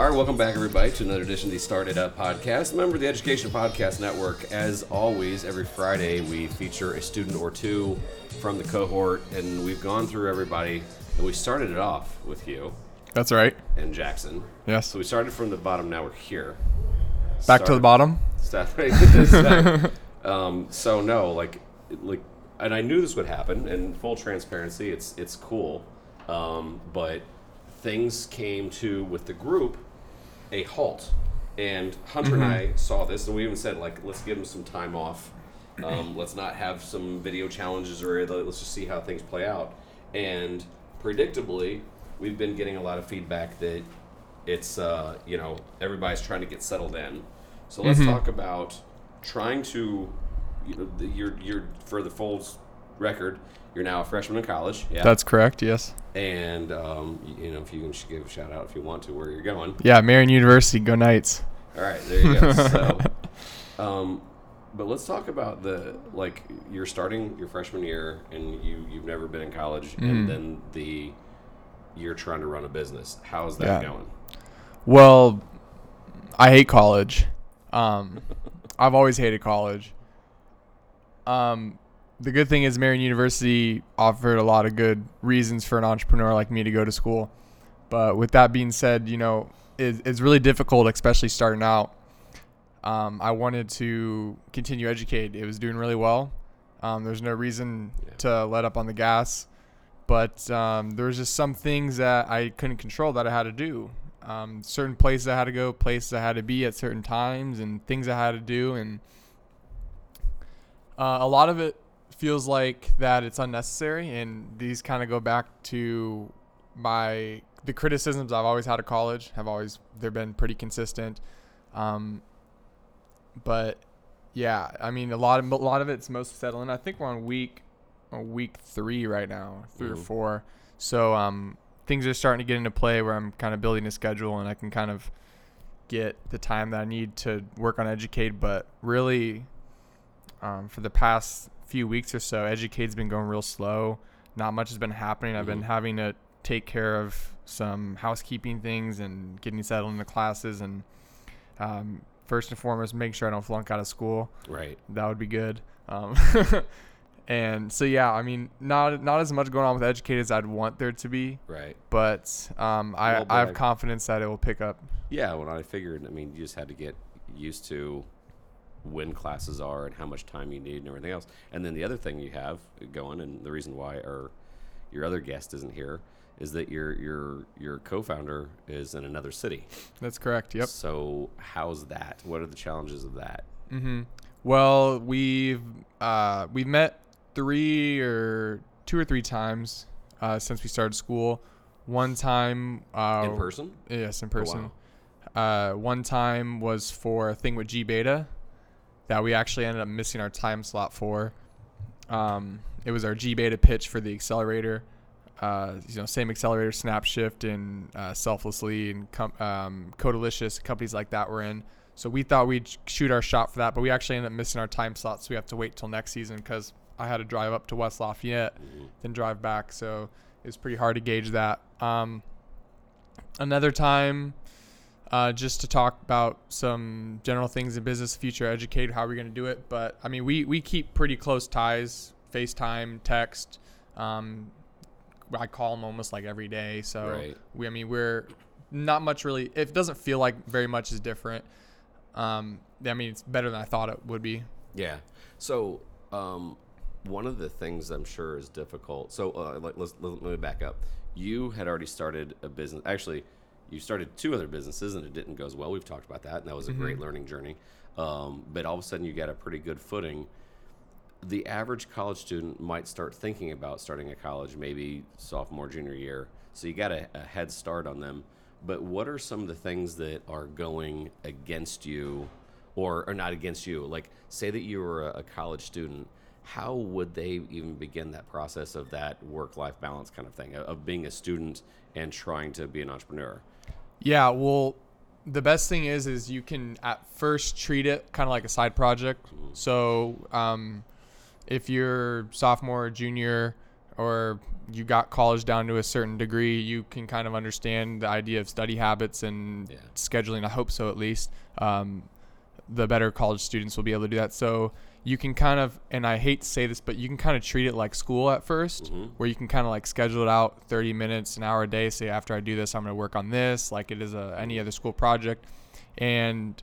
All right, welcome back, everybody, to another edition of the StartEdUp podcast. Member of the Education Podcast Network. As always, every Friday we feature a student or two from the cohort, and we've gone through everybody. And we started it off with you That's right. and Jackson. Yes. So we started from the bottom. Now we're here. Back to the bottom. Stop um, so no, like, like, and I knew this would happen. And full transparency, it's it's cool, um, but things came to with the group a halt. And Hunter and I saw this, and we even said like, let's give him some time off. Um, let's not have some video challenges, or let's just see how things play out. And predictably, we've been getting a lot of feedback that it's uh, you know everybody's trying to get settled in. So let's talk about trying to you know you're for the Folds record. You're now a freshman in college. Yeah. That's correct. Yes. and um, you know if you can give a shout out if you want to where you're going. Yeah. Marian University. Go Knights. All right, there you go. so, um, but let's talk about the like you're starting your freshman year and you you've never been in college, and then the you're trying to run a business. How's that Yeah. going? Well, I hate college. Um, I've always hated college. Um, the good thing is Marian University offered a lot of good reasons for an entrepreneur like me to go to school. But with that being said, you know, it, it's really difficult, especially starting out. Um, I wanted to continue Educade. It was doing really well. Um, there's no reason Yeah. to let up on the gas, but um, there was just some things that I couldn't control that I had to do. Um, certain places I had to go, places I had to be at certain times, and things I had to do, and uh, a lot of it feels like that it's unnecessary. And these kind of go back to my the criticisms I've always had of college have always they've been pretty consistent. Um, but yeah, I mean a lot of a lot of it's mostly settling. I think we're on week week three right now, 3 or four. So um, things are starting to get into play where I'm kind of building a schedule and I can kind of get the time that I need to work on Educade. But really, um, for the past few weeks or so, Educade's been going real slow. Not much has been happening. I've been Mhm. having to take care of some housekeeping things and getting settled into classes and um, first and foremost, make sure I don't flunk out of school. Right. That would be good. Um, and so yeah, I mean, not not as much going on with Educade as I'd want there to be, Right. but um, I, Well, but I have I- confidence that it will pick up. Yeah, when I figured, I mean, you just had to get used to when classes are and how much time you need and everything else. And then the other thing you have going, and the reason why our your other guest isn't here, is that your your your co-founder is in another city. That's correct. Yep. So how's that? What are the challenges of that? Mm-hmm. Well, we've uh, we've met three or two or three times uh, since we started school. One time uh, in person? Yes, in Oh, person. Uh, one time was for a thing with gBETA that we actually ended up missing our time slot for. Um, it was our gBETA pitch for the accelerator. Uh, you know, same accelerator, Snapshift and uh, Selflessly and com- um, Codelicious, companies like that were in. So we thought we'd shoot our shot for that, but we actually ended up missing our time slot, so we have to wait till next season because I had to drive up to West Lafayette, Mhm. then drive back. So it's pretty hard to gauge that. Um, another time, uh, just to talk about some general things in business, future Educade, how we're going to do it. But I mean, we, we keep pretty close ties, FaceTime, text. Um, I call them almost like every day. So Right. we, I mean, we're not much really, it doesn't feel like very much is different. Um, I mean, it's better than I thought it would be. Yeah. So, um, one of the things I'm sure is difficult. So, uh, let, let's, let me back up. You had already started a business. Actually, you started two other businesses and it didn't go as well. We've talked about that, and that was a great learning journey. Um, but all of a sudden, you got a pretty good footing. The average college student might start thinking about starting a college maybe sophomore, junior year. So, you got a, a head start on them. But what are some of the things that are going against you or, or not against you. Like, say that you were a, a college student, how would they even begin that process of that work life balance kind of thing, of, of being a student and trying to be an entrepreneur? Yeah, well, the best thing is is you can at first treat it kind of like a side project. So, um, if you're sophomore or junior, or you got college down to a certain degree, you can kind of understand the idea of study habits and Yeah. scheduling. I hope so, at least. Um, the better college students will be able to do that. So you can kind of, and I hate to say this, but you can kind of treat it like school at 1st Mhm. where you can kind of like schedule it out 30 minutes, an hour a day. Say after I do this, I'm going to work on this, like it is a any other school project. And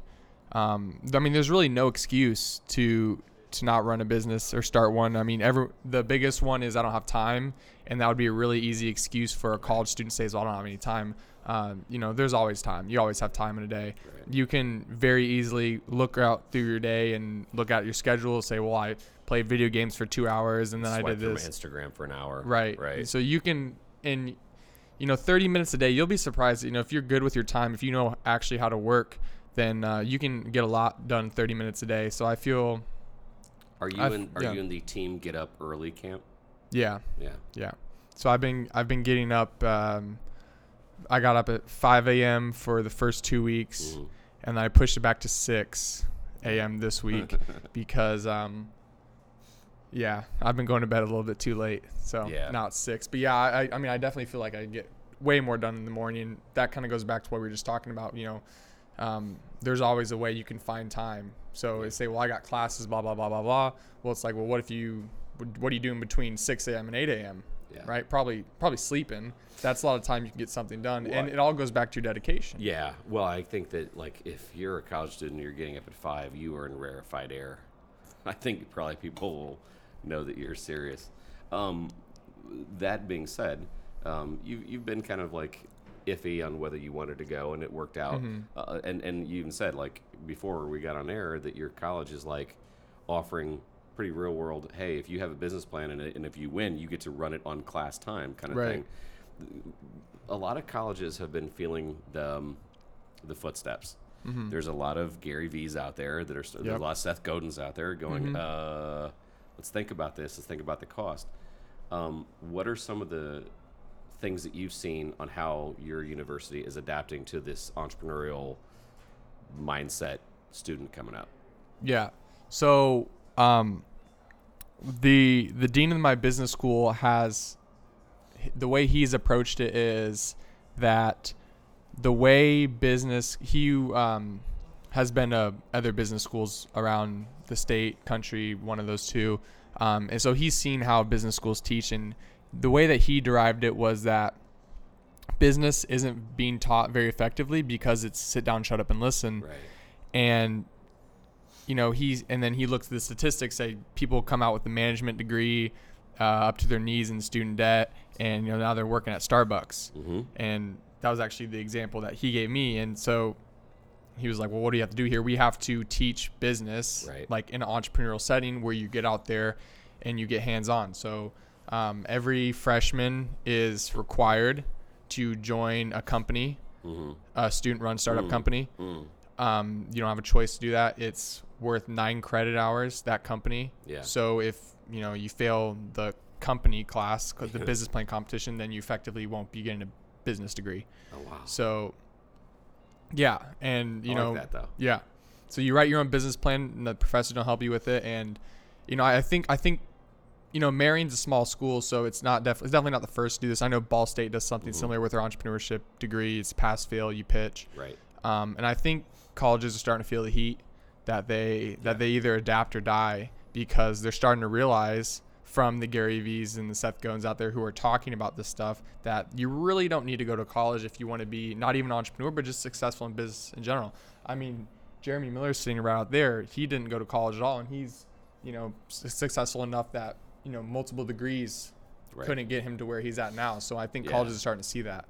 um, I mean, there's really no excuse to to not run a business or start one. I mean, every the biggest one is I don't have time, and that would be a really easy excuse for a college student to say, "Well, I don't have any time." Um, you know, there's always time. You always have time in a day. Right. You can very easily look out through your day and look at your schedule. Say, "Well, I played video games for two hours, and then I did this." Instagram for an hour. Right. Right. So you can in you know 30 minutes a day, you'll be surprised. You know, if you're good with your time, if you know actually how to work, then uh, you can get a lot done in 30 minutes a day. So I feel, Are you I've- in? Are yeah. you in the team get up early camp? yeah, Yeah. yeah. So I've been I've been getting up. Um, I got up at 5 a.m. for the first two weeks, Mhm. and then I pushed it back to 6 a.m. this week because um, yeah, I've been going to bed a little bit too late. So Yeah. now it's six. But yeah, I, I mean, I definitely feel like I get way more done in the morning. That kind of goes back to what we were just talking about. You know, um, there's always a way you can find time. So they say, well, I got classes, blah blah blah blah blah. Well, it's like, well, what if you, what are you doing between 6 a.m. and 8 a.m. Yeah. Right? Probably probably sleeping. That's a lot of time you can get something done, and it all goes back to your dedication. Yeah. Well, I think that like if you're a college student, and you're getting up at five, you are in rarefied air. I think probably people will know that you're serious. Um, that being said, um, you you've been kind of like iffy on whether you wanted to go, and it worked out. Mm-hmm. Uh, and and you even said like before we got on air that your college is like offering pretty real world. Hey, if you have a business plan and, and if you win, you get to run it on class time, kind of Right. thing a lot of colleges have been feeling the, um, the footsteps. There's a lot of Gary V's out there that are there's a Mm-hmm. Yep. Mm-hmm. lot of Seth Godins out there going. Uh, let's think about this. Let's think about the cost. Um, what are some of the things that you've seen on how your university is adapting to this entrepreneurial mindset student coming up? Yeah. So um, the the dean of my business school has the way he's approached it is that the way business he um, has been to other business schools around the state, country, one of those two, um, and so he's seen how business schools teach, and the way that he derived it was that business isn't being taught very effectively because it's sit down, shut up, and listen Right. and you know he's and then he looks at the statistics say people come out with a management degree uh, up to their knees in student debt and you know now they're working at starbucks Mm-hmm. and that was actually the example that he gave me and so he was like well what do you have to do here we have to teach business Right. like in an entrepreneurial setting where you get out there and you get hands on so um, every freshman is required to join a company Mm-hmm. a student run startup Mm. company Mm. um, you don't have a choice to do that. It's worth nine credit hours that company. Yeah. So if you know you fail the company class, the business plan competition, then you effectively won't be getting a business degree. Oh wow. So yeah, and you I know like that though. yeah. So you write your own business plan, and the professors don't help you with it. And you know, I think I think you know Marian's a small school, so it's not def- it's definitely not the first to do this. I know Ball State does something Mhm. similar with their entrepreneurship degree. It's pass fail, you pitch. Right. Um, and I think colleges are starting to feel the heat that they that they either adapt or die because they're starting to realize from the Gary V's and the Seth Godins out there who are talking about this stuff that you really don't need to go to college if you want to be not even an entrepreneur but just successful in business in general. I mean, Jeremy Miller's sitting right out there. He didn't go to college at all, and he's you know su- successful enough that you know multiple degrees Right. couldn't get him to where he's at now. So I think Yeah. colleges are starting to see that.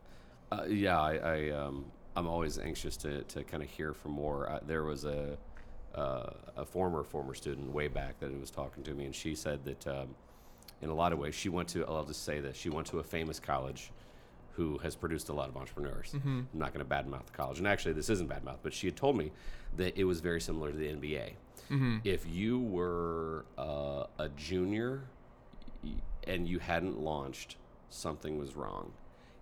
Uh, yeah, I, I um, I'm always anxious to, to kind of hear from more. Uh, there was a uh, a former former student way back that was talking to me, and she said that um, in a lot of ways she went to. I'll just say this: she went to a famous college who has produced a lot of entrepreneurs. I'm not going to badmouth the college, and actually this isn't badmouth, but she had told me that it was very similar to the NBA. If you were uh, a junior and you hadn't launched, something was wrong.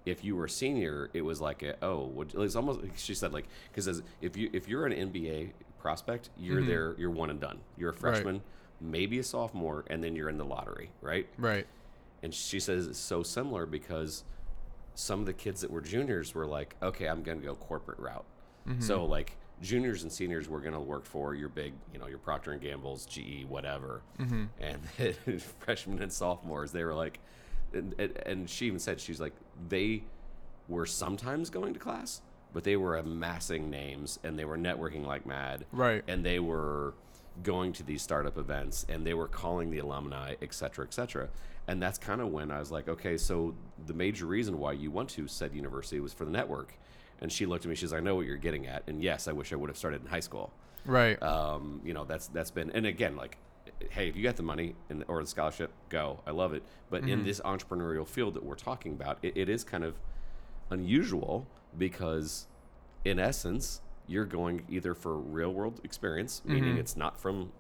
If you were a senior, it was like a oh, it's almost she said like because if you if you're an NBA prospect, you're mm-hmm. there, you're one and done. You're a freshman, maybe a sophomore, and then you're in the lottery, right? Right. and she says it's so similar because some of the kids that were juniors were like, okay, I'm going to go corporate route. Mm-hmm. So like juniors and seniors were going to work for your big, you know, your Procter and Gamble's, GE, whatever, mm-hmm. and then freshmen and sophomores, they were like, and, and, and she even said she's like they were sometimes going to class, but they were amassing names and they were networking like mad, Right. And they were going to these startup events and they were calling the alumni, et cetera, et cetera. And that's kind of when I was like, okay, so the major reason why you went to said university was for the network. And she looked at me. She's, like, I know what you're getting at. And yes, I wish I would have started in high school. Right. Um, you know, that's that's been. And again, like, hey, if you got the money and or the scholarship, go. I love it. But in this entrepreneurial field that we're talking about, it, it is kind of unusual because, in essence, you're going either for real world experience, meaning it's not from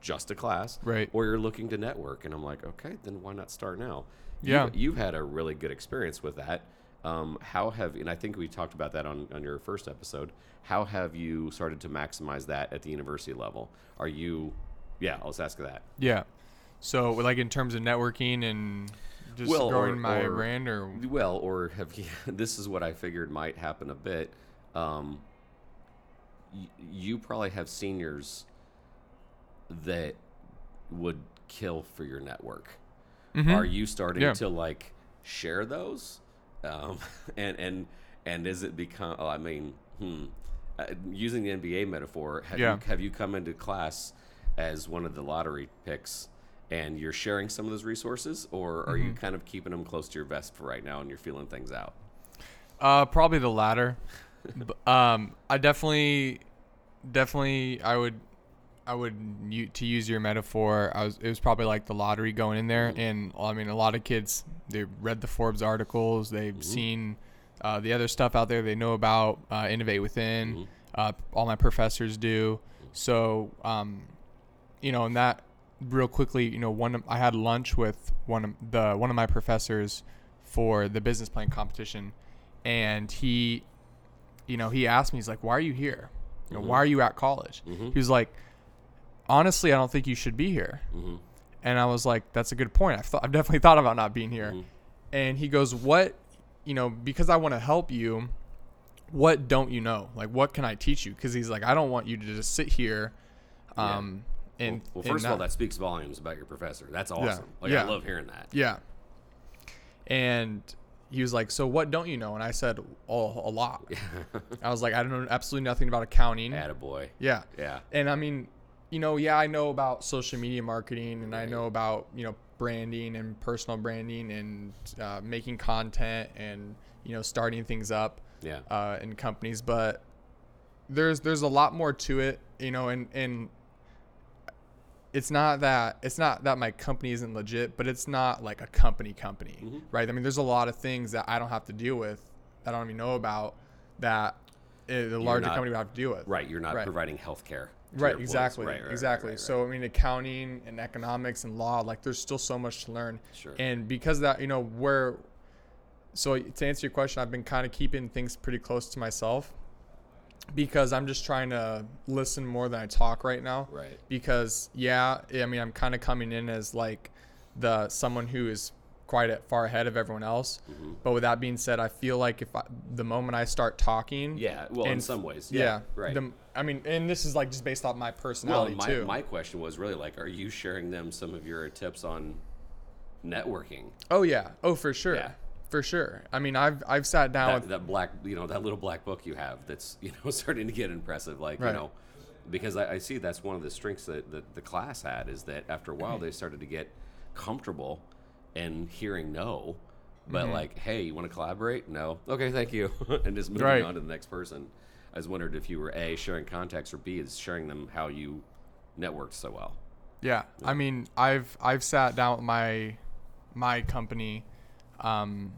just a class, Right. Or you're looking to network. And I'm like, okay, then why not start now? Yeah. You've, you've had a really good experience with that. Um, how have, and I think we talked about that on, on your first episode. How have you started to maximize that at the university level? Are you, yeah, let's ask that. yeah. So like in terms of networking and just Well, growing or- my or- brand or Well, or have you, this is what I figured might happen a bit. Um, y- you probably have seniors that would kill for your network. Are you starting Mm-hmm. Yeah. to like share those? Um, and and and is it become? Oh, I mean, hmm. Uh, using the NBA metaphor, have Yeah. you have you come into class as one of the lottery picks? And you're sharing some of those resources, or are Mm-hmm. you kind of keeping them close to your vest for right now, and you're feeling things out? Uh, probably the latter. Um, I definitely, definitely, I would, I would to use your metaphor. I was, it was probably like the lottery going in there, and I mean, a lot of kids they read the Forbes articles, they've seen uh, the other stuff out there, they know about uh, Innovate Within. Uh, all my professors do. So, um, you know, and that real quickly, you know, one I had lunch with one of the one of my professors for the business plan competition, and he, you know, he asked me, he's like, "Why are you here? You know, Why are you at college?" He was like, "Honestly, I don't think you should be here." And I was like, "That's a good point. I've, th- I've definitely thought about not being here." And he goes, "What? You know, because I want to help you." What don't you know? Like, what can I teach you? Because he's like, I don't want you to just sit here, um, and well, and first of all, that speaks volumes about your professor. That's awesome. Like Yeah. I love hearing that. Yeah. And he was like, "So what don't you know?" And I said, "Oh, a lot." I was like, "I don't know absolutely nothing about accounting." Attaboy. Yeah. Yeah. And I mean, you know, yeah, I know about social media marketing and I know about, you know, branding and personal branding and uh, making content and, you know, starting things up Yeah. uh, in companies, but there's there's a lot more to it, you know, and and it's not that it's not that my company isn't legit, but it's not like a company company, Mm-hmm. right? I mean, there's a lot of things that I don't have to deal with, that I don't even know about, that uh, the larger not- company would have to deal with. Right. You're not Right. providing health care. Right, exactly, Right, right, exactly. right. So I mean, accounting and economics and law, like there's still so much to learn. Sure. And because of that, you know, where. So to answer your question, I've been kind of keeping things pretty close to myself, because I'm just trying to listen more than I talk right now. Right. Because yeah, I mean, I'm kind of coming in as like the someone who is quite far ahead of everyone else. Mm-hmm. But with that being said, I feel like if I, the moment I start talking, Yeah. Well, in some ways. yeah, Yeah. right. The, I mean, and this is like just based off my well, personality my, too. my question was really like, are you sharing them some of your tips on networking? Oh yeah. Oh for sure. Yeah. For sure. I mean, I've I've sat down that, with that black you know that little black book you have that's you know starting to get impressive like Right. you know because I, I see that's one of the strengths that, that the class had is that after a while they started to get comfortable and hearing no but Mm-hmm. like hey you want to collaborate no okay thank you and just moving Right. on to the next person i was wondered if you were a sharing contacts or b is sharing them how you networked so well Yeah, I mean, I've I've sat down with my my company, um,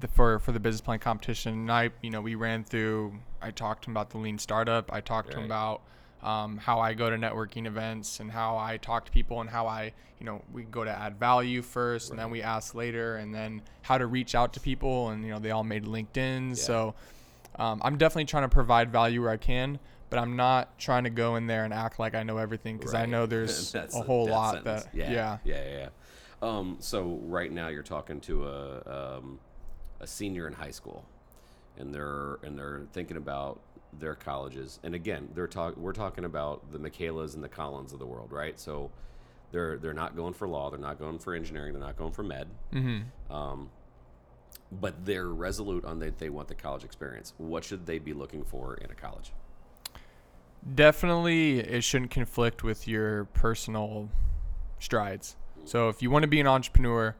the, for for the business plan competition. And I, you know, we ran through. I talked to him about the lean startup. I talked to him about um, how I go to networking events and how I talk to people and how I, you know, we go to add value first and then we ask later and then how to reach out to people and you know they all made LinkedIn. So um, I'm definitely trying to provide value where I can. But I'm not trying to go in there and act like I know everything because I know there's a whole death lot sentence. that yeah yeah yeah yeah, yeah. Um, so right now you're talking to a um, a senior in high school, and they're and they're thinking about their colleges. And again, they're talk we're talking about the Michaelas and the Collins of the world, right? So they're they're not going for law, they're not going for engineering, they're not going for med. Mm-hmm. Um, but they're resolute on that they want the college experience. What should they be looking for in a college? Definitely, it shouldn't conflict with your personal strides. So if you want to be an entrepreneur,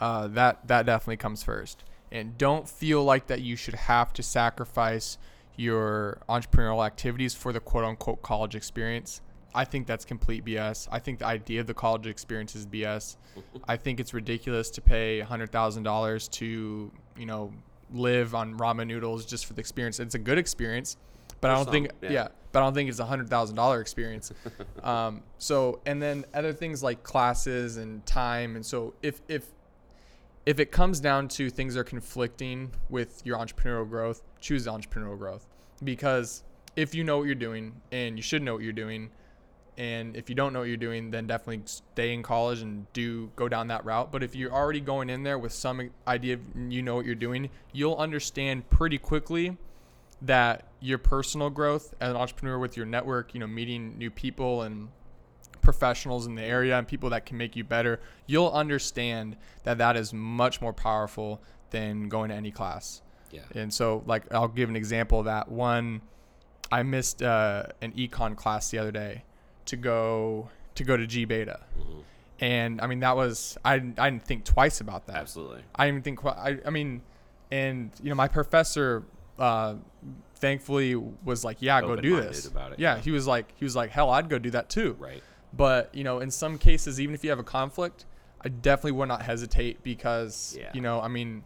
uh, that that definitely comes first. And don't feel like that you should have to sacrifice your entrepreneurial activities for the quote unquote college experience. I think that's complete BS. I think the idea of the college experience is BS. I think it's ridiculous to pay hundred thousand dollars to you know live on ramen noodles just for the experience. It's a good experience, but I don't some, think yeah. yeah. but I don't think it's a hundred thousand dollar experience. um, so and then other things like classes and time, and so if if if it comes down to things are conflicting with your entrepreneurial growth, choose entrepreneurial growth because if you know what you're doing and you should know what you're doing, and if you don't know what you're doing, then definitely stay in college and do go down that route. But if you're already going in there with some idea of you know what you're doing, you'll understand pretty quickly that your personal growth as an entrepreneur with your network, you know, meeting new people and professionals in the area and people that can make you better, you'll understand that that is much more powerful than going to any class. Yeah. And so, like, I'll give an example of that. One, I missed uh, an econ class the other day to go to go to gBETA, Mhm. and I mean that was I didn't- I didn't think twice about that. Absolutely. I didn't think. I, I mean, and you know, my professor, uh, thankfully, was like, "Yeah, go do this." about it, yeah, yeah. he was like, he was like, "Hell, I'd go do that too." Right. But you know, in some cases, even if you have a conflict, I definitely would not hesitate because Yeah. you know, I mean,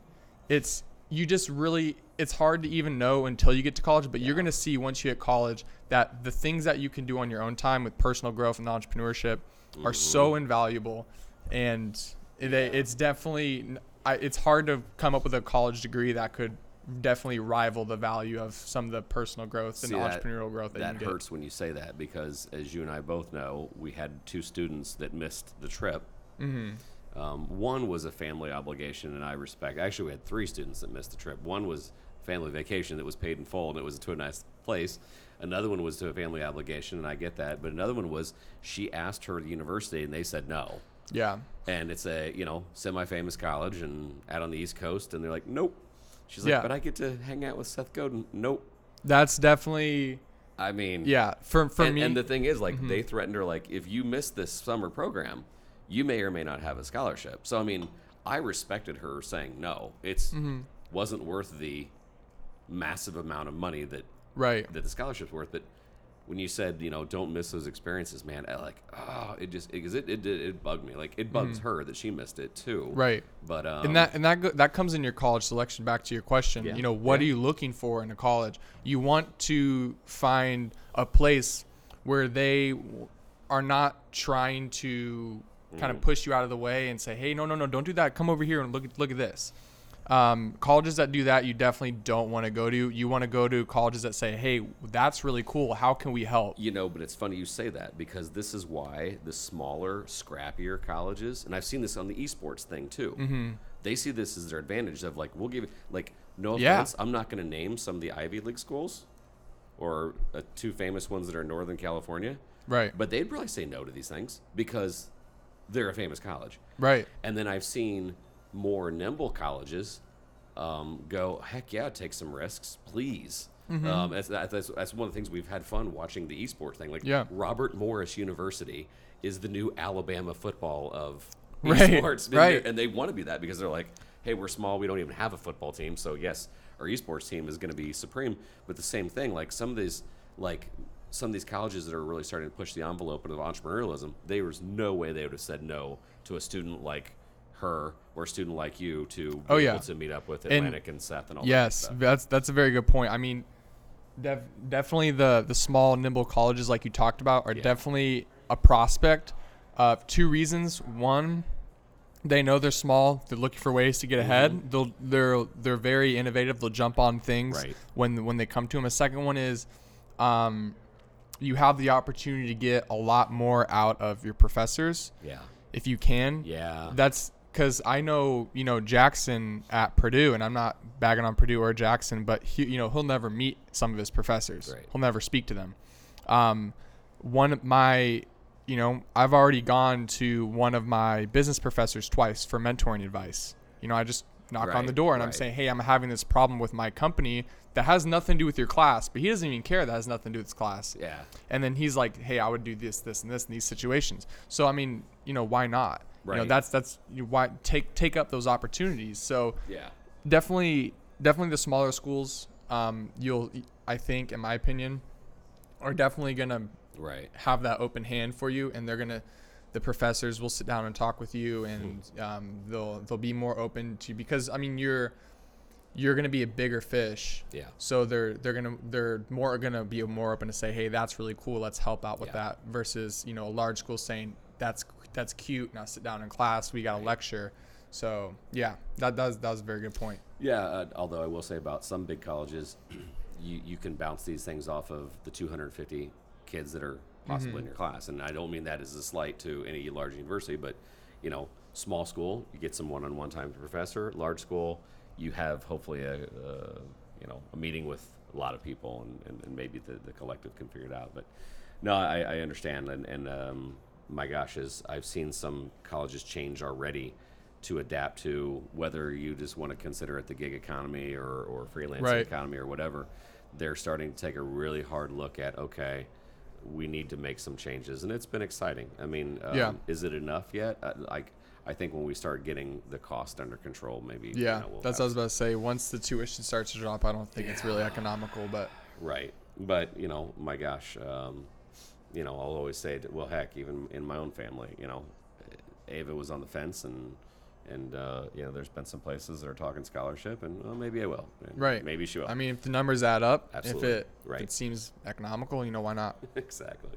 it's you just really it's hard to even know until you get to college. But you're gonna see once you hit college that the things that you can do on your own time with personal growth and entrepreneurship are so invaluable, and it, Mm-hmm. It's definitely I, it's hard to come up with a college degree that could definitely rival the value of some of the personal growth See, and that- entrepreneurial growth that, That you get. That hurts when you say that because, as you and I both know, we had two students that missed the trip. Mm-hmm. Um, one was a family obligation, and I respect. Actually, we had three students that missed the trip. One was family vacation that was paid in full, and it was to a nice place. Another one was to a family obligation, and I get that. But another one was she asked her the university, and they said no. Yeah. And it's a you know semi-famous college and out on the East Coast, and they're like, nope. She's like, Yeah. but I get to hang out with Seth Godin. Nope. That's definitely I mean, yeah. For for and, me, and the thing is, like, Mhm. they threatened her, like, if you miss this summer program, you may or may not have a scholarship. So, I mean, I respected her saying no. It's Mhm. wasn't worth the massive amount of money that right. that the scholarship's worth. But when you said, you know, don't miss those experiences, man, I like, oh, it just because it, it it it bugged me. Like, it bugs her that she missed it too. Mm-hmm. Right. But um, and that and that go, that comes in your college selection. Back to your question, Yeah. you know, what Yeah. are you looking for in a college? You want to find a place where they are not trying to kind Mm. of push you out of the way and say, "Hey, no, no, no, don't do that. Come over here and look at look at this." Um, colleges that do that, you definitely don't want to go to. You want to go to colleges that say, "Hey, that's really cool. How can we help?" You know, but it's funny you say that because this is why the smaller, scrappier colleges, and I've seen this on the esports thing too. Mm-hmm. They see this as their advantage of like, we'll give it like no Yeah. offense, I'm not going to name some of the Ivy League schools or uh, two famous ones that are in Northern California, Right. but they'd probably say no to these things because they're a famous college. Right. And then I've seen more nimble colleges um, go, heck yeah, take some risks, please. Mm-hmm. Um, that's, that's, that's one of the things we've had fun watching the esports thing. Like Yeah. Robert Morris University is the new Alabama football of Right, esports. And right. And they want to be that because they're like, hey, we're small. We don't even have a football team. So, yes, our esports team is going to be supreme. But the same thing, like some of these, like, some of these colleges that are really starting to push the envelope of entrepreneurialism, there was no way they would have said no to a student like her or a student like you to be Oh, yeah. able to meet up with And- Atlantic and, Seth and all that Yes, that's that's a very good point. I mean, def- definitely the the small nimble colleges like you talked about are Yeah. definitely a prospect. Uh, two reasons: one, they know they're small; they're looking for ways to get ahead. They'll they're they're very innovative. They'll jump on things Right. when when they come to them. A second one is, um, you have the opportunity to get a lot more out of your professors Yeah. if you can. Yeah. That's because I know you know Jackson at Purdue, and I'm not bagging on Purdue or Jackson, but he, you know he'll never meet some of his professors. Right. He'll never speak to them. Um, one of my, you know, I've already gone to one of my business professors twice for mentoring advice. You know, I just knock on the door and I'm saying, hey, I'm having this problem with my company that has nothing to do with your class, but he doesn't even care that has nothing to do with his class. yeah. And then he's like, "Hey, I would do this, this, and this in these situations." So I mean, you know, why not? You know, Right. that's that's you why take take up those opportunities. So Yeah. definitely, definitely the smaller schools, um, you'll, I think, in my opinion, are definitely gonna Right. have that open hand for you, and they're gonna, the professors will sit down and talk with you, and um, they'll they'll be more open to because I mean you're you're gonna be a bigger fish. Yeah. So they're they're gonna they're more gonna be more open to say, hey, that's really cool. Let's help out with Yeah. that. Versus you know a large school saying that's that's cute. Now sit down in class. We got a lecture. So yeah, that does that was a very good point. Yeah, uh, although I will say about some big colleges, you, you can bounce these things off of the 250 kids that are possibly Mm-hmm. in your class. And I don't mean that as a slight to any large university, but, you know, small school, you get some one-on-one time with the professor. Large school, you have hopefully a, a you know, a meeting with a lot of people and, and, and maybe the, the collective can figure it out. But no, I, I understand. And, and um, my gosh, is I've seen some colleges change already to adapt to whether you just want to consider it the gig economy or, or freelancing Right. economy or whatever. They're starting to take a really hard look at okay, we need to make some changes, and it's been exciting. I mean, um, Yeah. is it enough yet? Like, I think when we start getting the cost under control, maybe. you Yeah, know, we'll that's what I was about to say. Once the tuition starts to drop, I don't think it's really economical. But Right. But, you know, my gosh, um, you know, I'll always say, that, well, heck, even in my own family, you know, Ava was on the fence and, and, uh, you know, there's been some places that are talking scholarship and, well, maybe I will. Right. Maybe she will. I mean, if the numbers add up, Absolutely. if it Right. if it seems economical, you know, why not? exactly.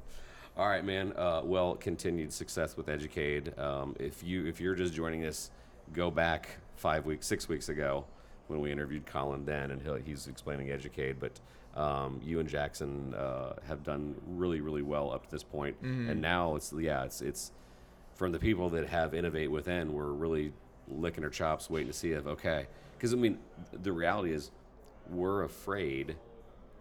All right, man. Uh, well, continued success with Educade. Um, if you if you're just joining us, go back five weeks, six weeks ago when we interviewed Colin then, and he'll, he's explaining Educade. But um, you and Jackson uh, have done really, really well up to this point, and now it's yeah, it's it's from the people that have innovate within. We're really licking our chops, waiting to see if okay, because I mean, the reality is we're afraid.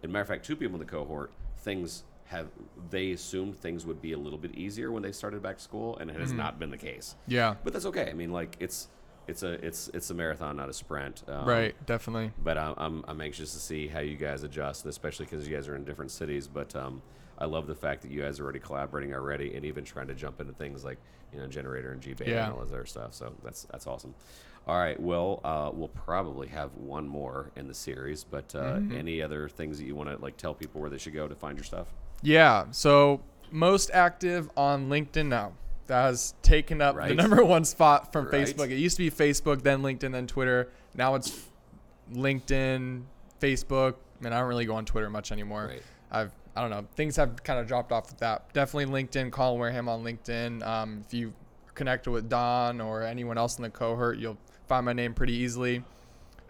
And matter of fact, two people in the cohort, things have they assumed things would be a little bit easier when they started back to school, and it has not been the case. Yeah, But that's okay. I mean, like it's it's a it's it's a marathon, not a sprint. Um, right, definitely. But I'm, I'm I'm anxious to see how you guys adjust, especially because you guys are in different cities. But um, I love the fact that you guys are already collaborating already, and even trying to jump into things like you know gener8tor and gBETA Yeah. and all this other stuff. So that's that's awesome. All right, well, uh, we'll probably have one more in the series, but uh, Mm-hmm. any other things that you want to like tell people where they should go to find your stuff? Yeah. So most active on LinkedIn now. That has taken up the number one spot from Right. Facebook. It used to be Facebook, then LinkedIn, then Twitter. Now it's LinkedIn, Facebook. I mean, I don't really go on Twitter much anymore. Right. I've I don't know. Things have kind of dropped off with that. Definitely LinkedIn. Colin Wareham on LinkedIn. Um, if you connect with Don or anyone else in the cohort, you'll find my name pretty easily.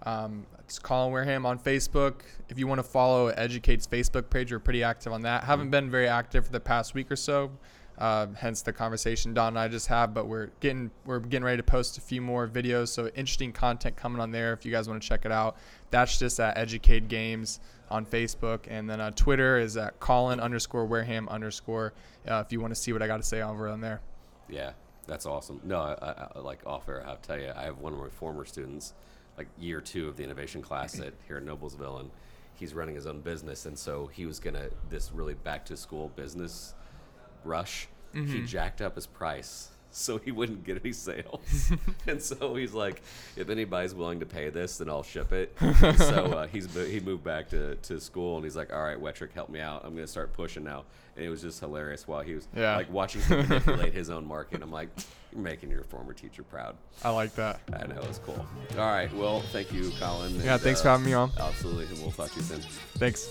Um, it's Colin Wareham on Facebook. If you want to follow Educade's Facebook page, we're pretty active on that. Haven't been very active for the past week or so, uh, hence the conversation Don and I just have. But we're getting we're getting ready to post a few more videos, so interesting content coming on there. If you guys want to check it out, that's just at Educade Games on Facebook, and then uh, Twitter is at Colin underscore Wareham underscore. Uh, if you want to see what I got to say over on there. Yeah, that's awesome. No, I, I like off air. I have to tell you, I have one of my former students, like year two of the innovation class at here in Noblesville, and he's running his own business, and so he was gonna this really back to school business rush. He jacked up his price so he wouldn't get any sales, and so he's like, if anybody's willing to pay this, then I'll ship it. And so uh, he's he moved back to, to school, and he's like, all right, Wettrick, help me out. I'm gonna start pushing now, and it was just hilarious while he was Yeah. like watching him manipulate his own market. I'm like, you're making your former teacher proud. I like that. I know it's cool. All right, well, thank you, Colin. Yeah, and, thanks uh, for having me on. Absolutely, and we'll talk to you soon. Thanks.